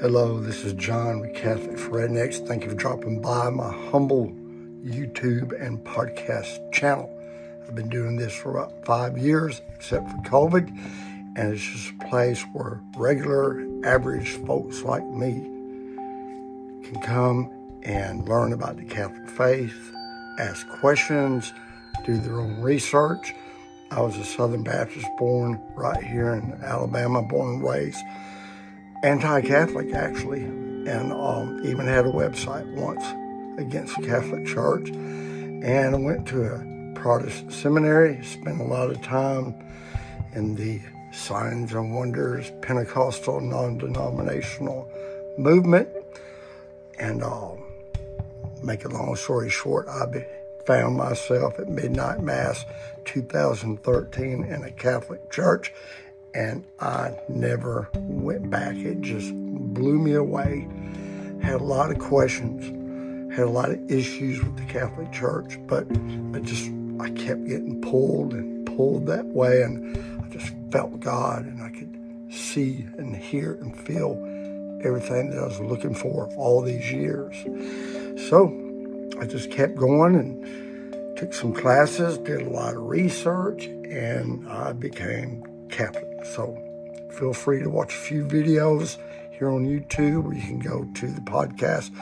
Hello, this is John with Catholic Rednecks. Thank you for dropping by my humble YouTube and podcast channel. I've been doing this for about five years, except for COVID, and it's just a place where regular, average folks like me can come and learn about the Catholic faith, ask questions, do their own research. I was a Southern Baptist born right here in Alabama, born and raised anti Catholic actually, and um, even had a website once against the Catholic Church. And went to a Protestant seminary, spent a lot of time in the Signs and Wonders Pentecostal non denominational movement. And uh, make a long story short, I found myself at Midnight Mass 2013 in a Catholic church and I never went back. It just blew me away. Had a lot of questions, had a lot of issues with the Catholic Church, but I just I kept getting pulled and pulled that way, and I just felt God, and I could see and hear and feel everything that I was looking for all these years. So I just kept going and took some classes, did a lot of research, and I became Catholic. So feel free to watch a few videos here on YouTube, or you can go to the podcast,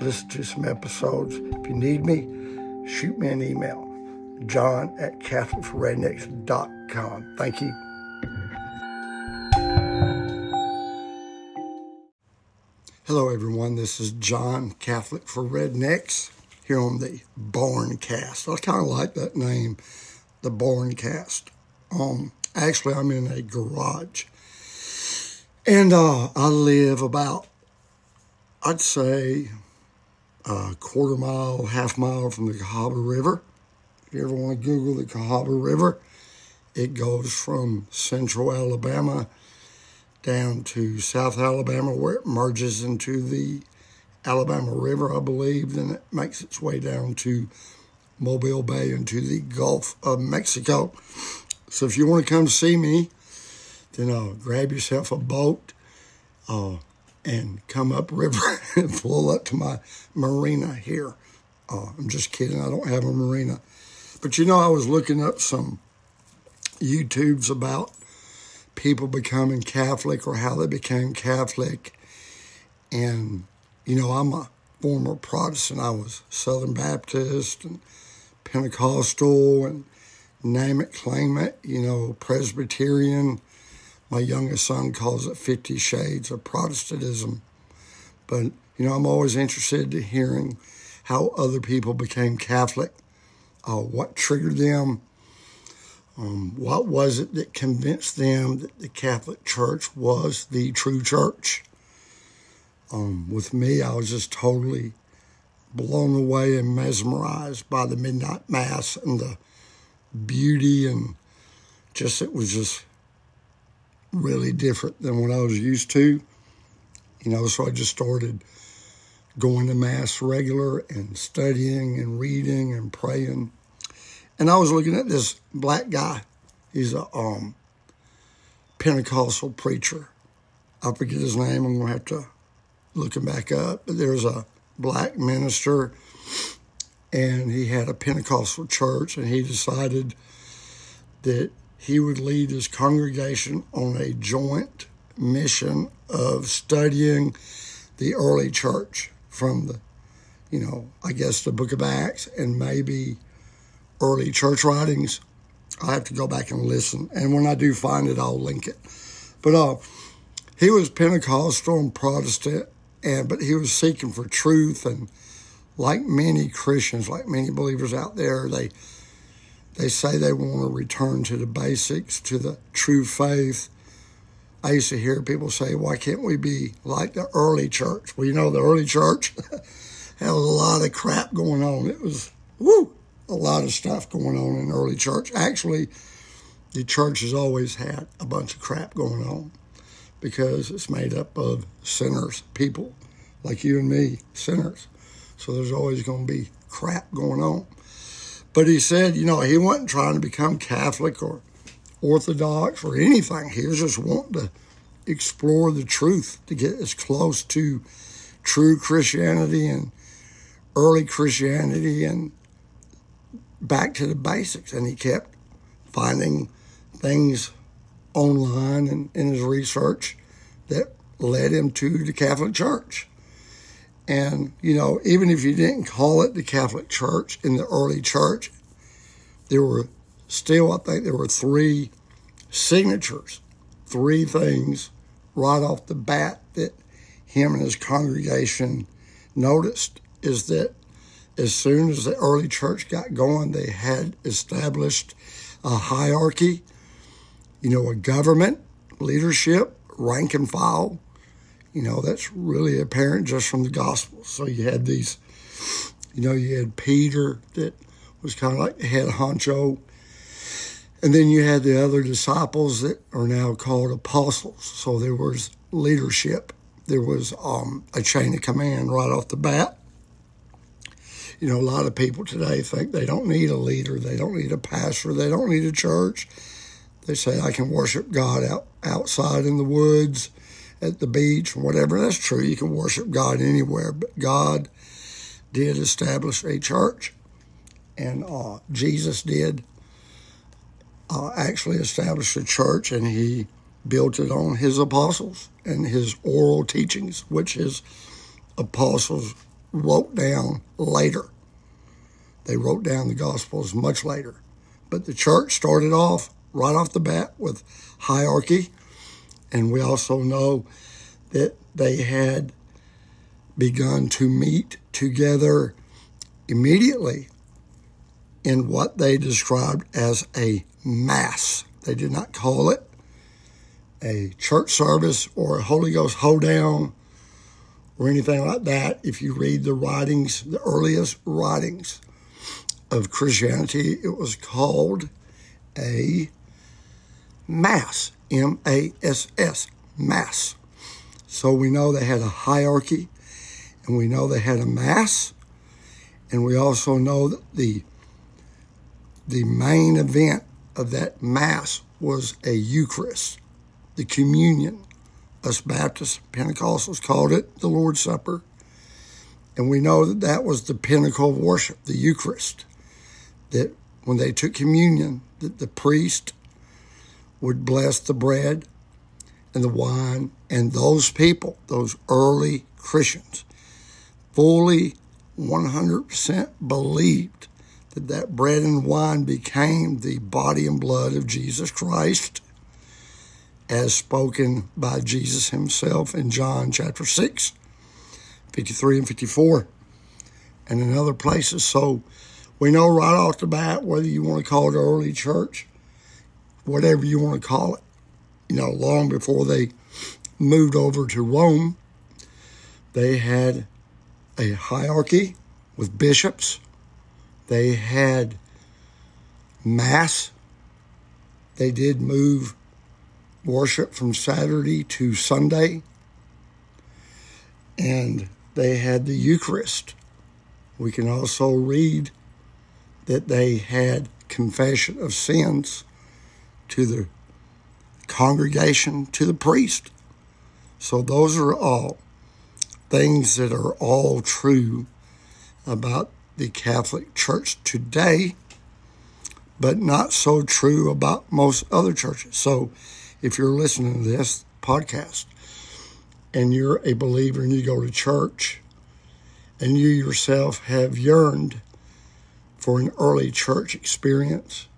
listen to some episodes. If you need me, shoot me an email, john at catholicforrednecks.com. Thank you. Hello, everyone. This is John, Catholic for Rednecks, here on the Barncast. I kind of like that name, the Barncast. Um, Actually, I'm in a garage. And uh, I live about, I'd say, a quarter mile, half mile from the Cahaba River. If you ever want to Google the Cahaba River, it goes from central Alabama down to South Alabama, where it merges into the Alabama River, I believe. Then it makes its way down to Mobile Bay into the Gulf of Mexico. So if you want to come see me, then uh, grab yourself a boat uh, and come up river and pull up to my marina here. Uh, I'm just kidding. I don't have a marina. But you know, I was looking up some YouTubes about people becoming Catholic or how they became Catholic. And, you know, I'm a former Protestant. I was Southern Baptist and Pentecostal and name it, claim it, you know, Presbyterian. My youngest son calls it 50 Shades of Protestantism. But, you know, I'm always interested in hearing how other people became Catholic, uh, what triggered them, um, what was it that convinced them that the Catholic Church was the true church. Um, with me, I was just totally blown away and mesmerized by the midnight mass and the beauty and just it was just really different than what I was used to. You know, so I just started going to mass regular and studying and reading and praying. And I was looking at this black guy. He's a um, Pentecostal preacher. I forget his name. I'm to have to look him back up. But there's a black minister and he had a Pentecostal church, and he decided that he would lead his congregation on a joint mission of studying the early church from the, you know, I guess the book of Acts and maybe early church writings. I have to go back and listen. And when I do find it, I'll link it. But uh, he was Pentecostal and Protestant, and but he was seeking for truth and like many Christians, like many believers out there, they they say they want to return to the basics, to the true faith. I used to hear people say, "Why can't we be like the early church?" Well, you know, the early church had a lot of crap going on. It was woo, a lot of stuff going on in early church. Actually, the church has always had a bunch of crap going on because it's made up of sinners, people like you and me, sinners. So there's always going to be crap going on. But he said, you know, he wasn't trying to become Catholic or Orthodox or anything. He was just wanting to explore the truth, to get as close to true Christianity and early Christianity and back to the basics. And he kept finding things online and in his research that led him to the Catholic Church. And, you know, even if you didn't call it the Catholic Church in the early church, there were still, I think there were three signatures, three things right off the bat that him and his congregation noticed is that as soon as the early church got going, they had established a hierarchy, you know, a government, leadership, rank and file. You know, that's really apparent just from the gospel. So you had these, you know, you had Peter that was kind of like the head honcho. And then you had the other disciples that are now called apostles. So there was leadership. There was um, a chain of command right off the bat. You know, a lot of people today think they don't need a leader, they don't need a pastor, they don't need a church. They say I can worship God out outside in the woods, at the beach, whatever. That's true. You can worship God anywhere, but God did establish a church, and uh, Jesus did uh, actually establish a church, and he built it on his apostles and his oral teachings, which his apostles wrote down later. They wrote down the Gospels much later. But the church started off right off the bat with hierarchy. And we also know that they had begun to meet together immediately in what they described as a mass. They did not call it a church service or a Holy Ghost hoedown or anything like that. If you read the writings, the earliest writings of Christianity, it was called a mass, M A S S, mass. So we know they had a hierarchy and we know they had a mass and we also know that the the main event of that mass was a Eucharist, the communion. Us Baptists, Pentecostals called it the Lord's Supper. And we know that that was the pinnacle of worship, the Eucharist. That when they took communion, that the priest would bless the bread and the wine, and those people, those early Christians, fully 100% believed that that bread and wine became the body and blood of Jesus Christ as spoken by Jesus himself in John chapter 6, 53 and 54, and in other places. So we know right off the bat whether you want to call it early church, whatever you want to call it, you know, long before they moved over to Rome, they had a hierarchy with bishops. They had mass. They did move worship from Saturday to Sunday. And they had the Eucharist. We can also read that they had confession of sins to the congregation, to the priest. So those are all things that are all true about the Catholic Church today, but not so true about most other churches. So if you're listening to this podcast and you're a believer and you go to church and you yourself have yearned for an early church experience,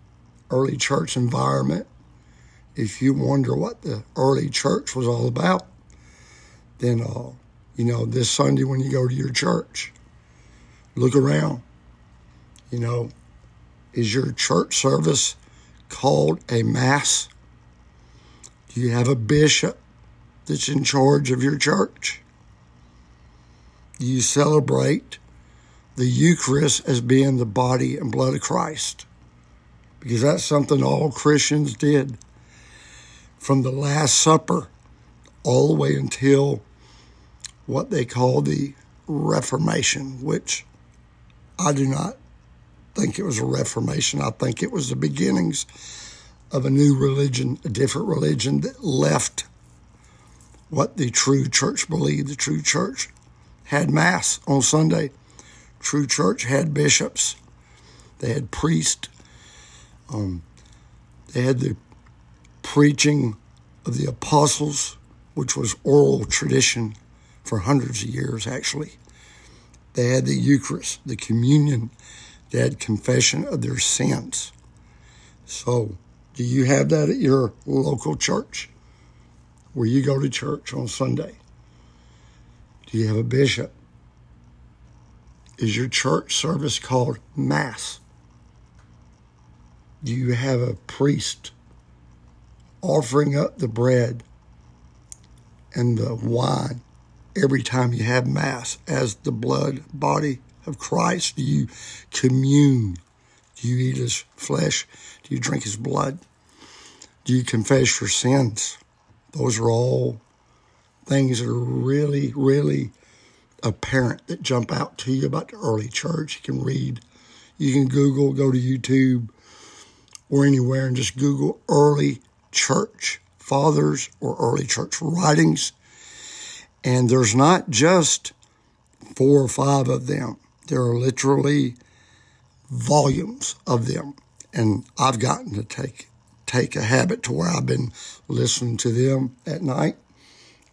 early church environment, if you wonder what the early church was all about, then, uh, you know, this Sunday when you go to your church, look around. You know, is your church service called a mass? Do you have a bishop that's in charge of your church? Do you celebrate the Eucharist as being the body and blood of Christ? Because that's something all Christians did from the Last Supper all the way until what they call the Reformation, which I do not think it was a Reformation. I think it was the beginnings of a new religion, a different religion that left what the true church believed. The true church had Mass on Sunday. True church had bishops. They had priests. Um, they had the preaching of the apostles, which was oral tradition for hundreds of years, actually. They had the Eucharist, the communion. They had confession of their sins. So, do you have that at your local church where you go to church on Sunday? Do you have a bishop? Is your church service called Mass? Do you have a priest offering up the bread and the wine every time you have Mass as the blood body of Christ? Do you commune? Do you eat his flesh? Do you drink his blood? Do you confess your sins? Those are all things that are really, really apparent that jump out to you about the early church. You can read, you can Google, go to YouTube or anywhere and just Google early church fathers or early church writings. And there's not just four or five of them, there are literally volumes of them. And I've gotten to take take a habit to where I've been listening to them at night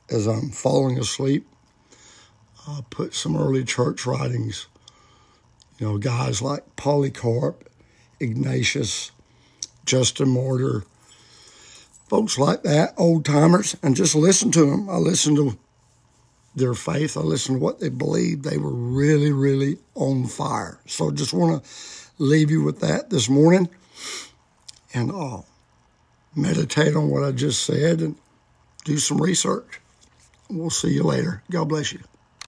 as I'm falling asleep I put some early church writings, you know, guys like Polycarp, Ignatius, Justin Martyr, folks like that, old timers, and just listen to them. I listen to their faith. I listen to what they believed. They were really, really on fire. So just want to leave you with that this morning and uh, meditate on what I just said and do some research. We'll see you later. God bless you.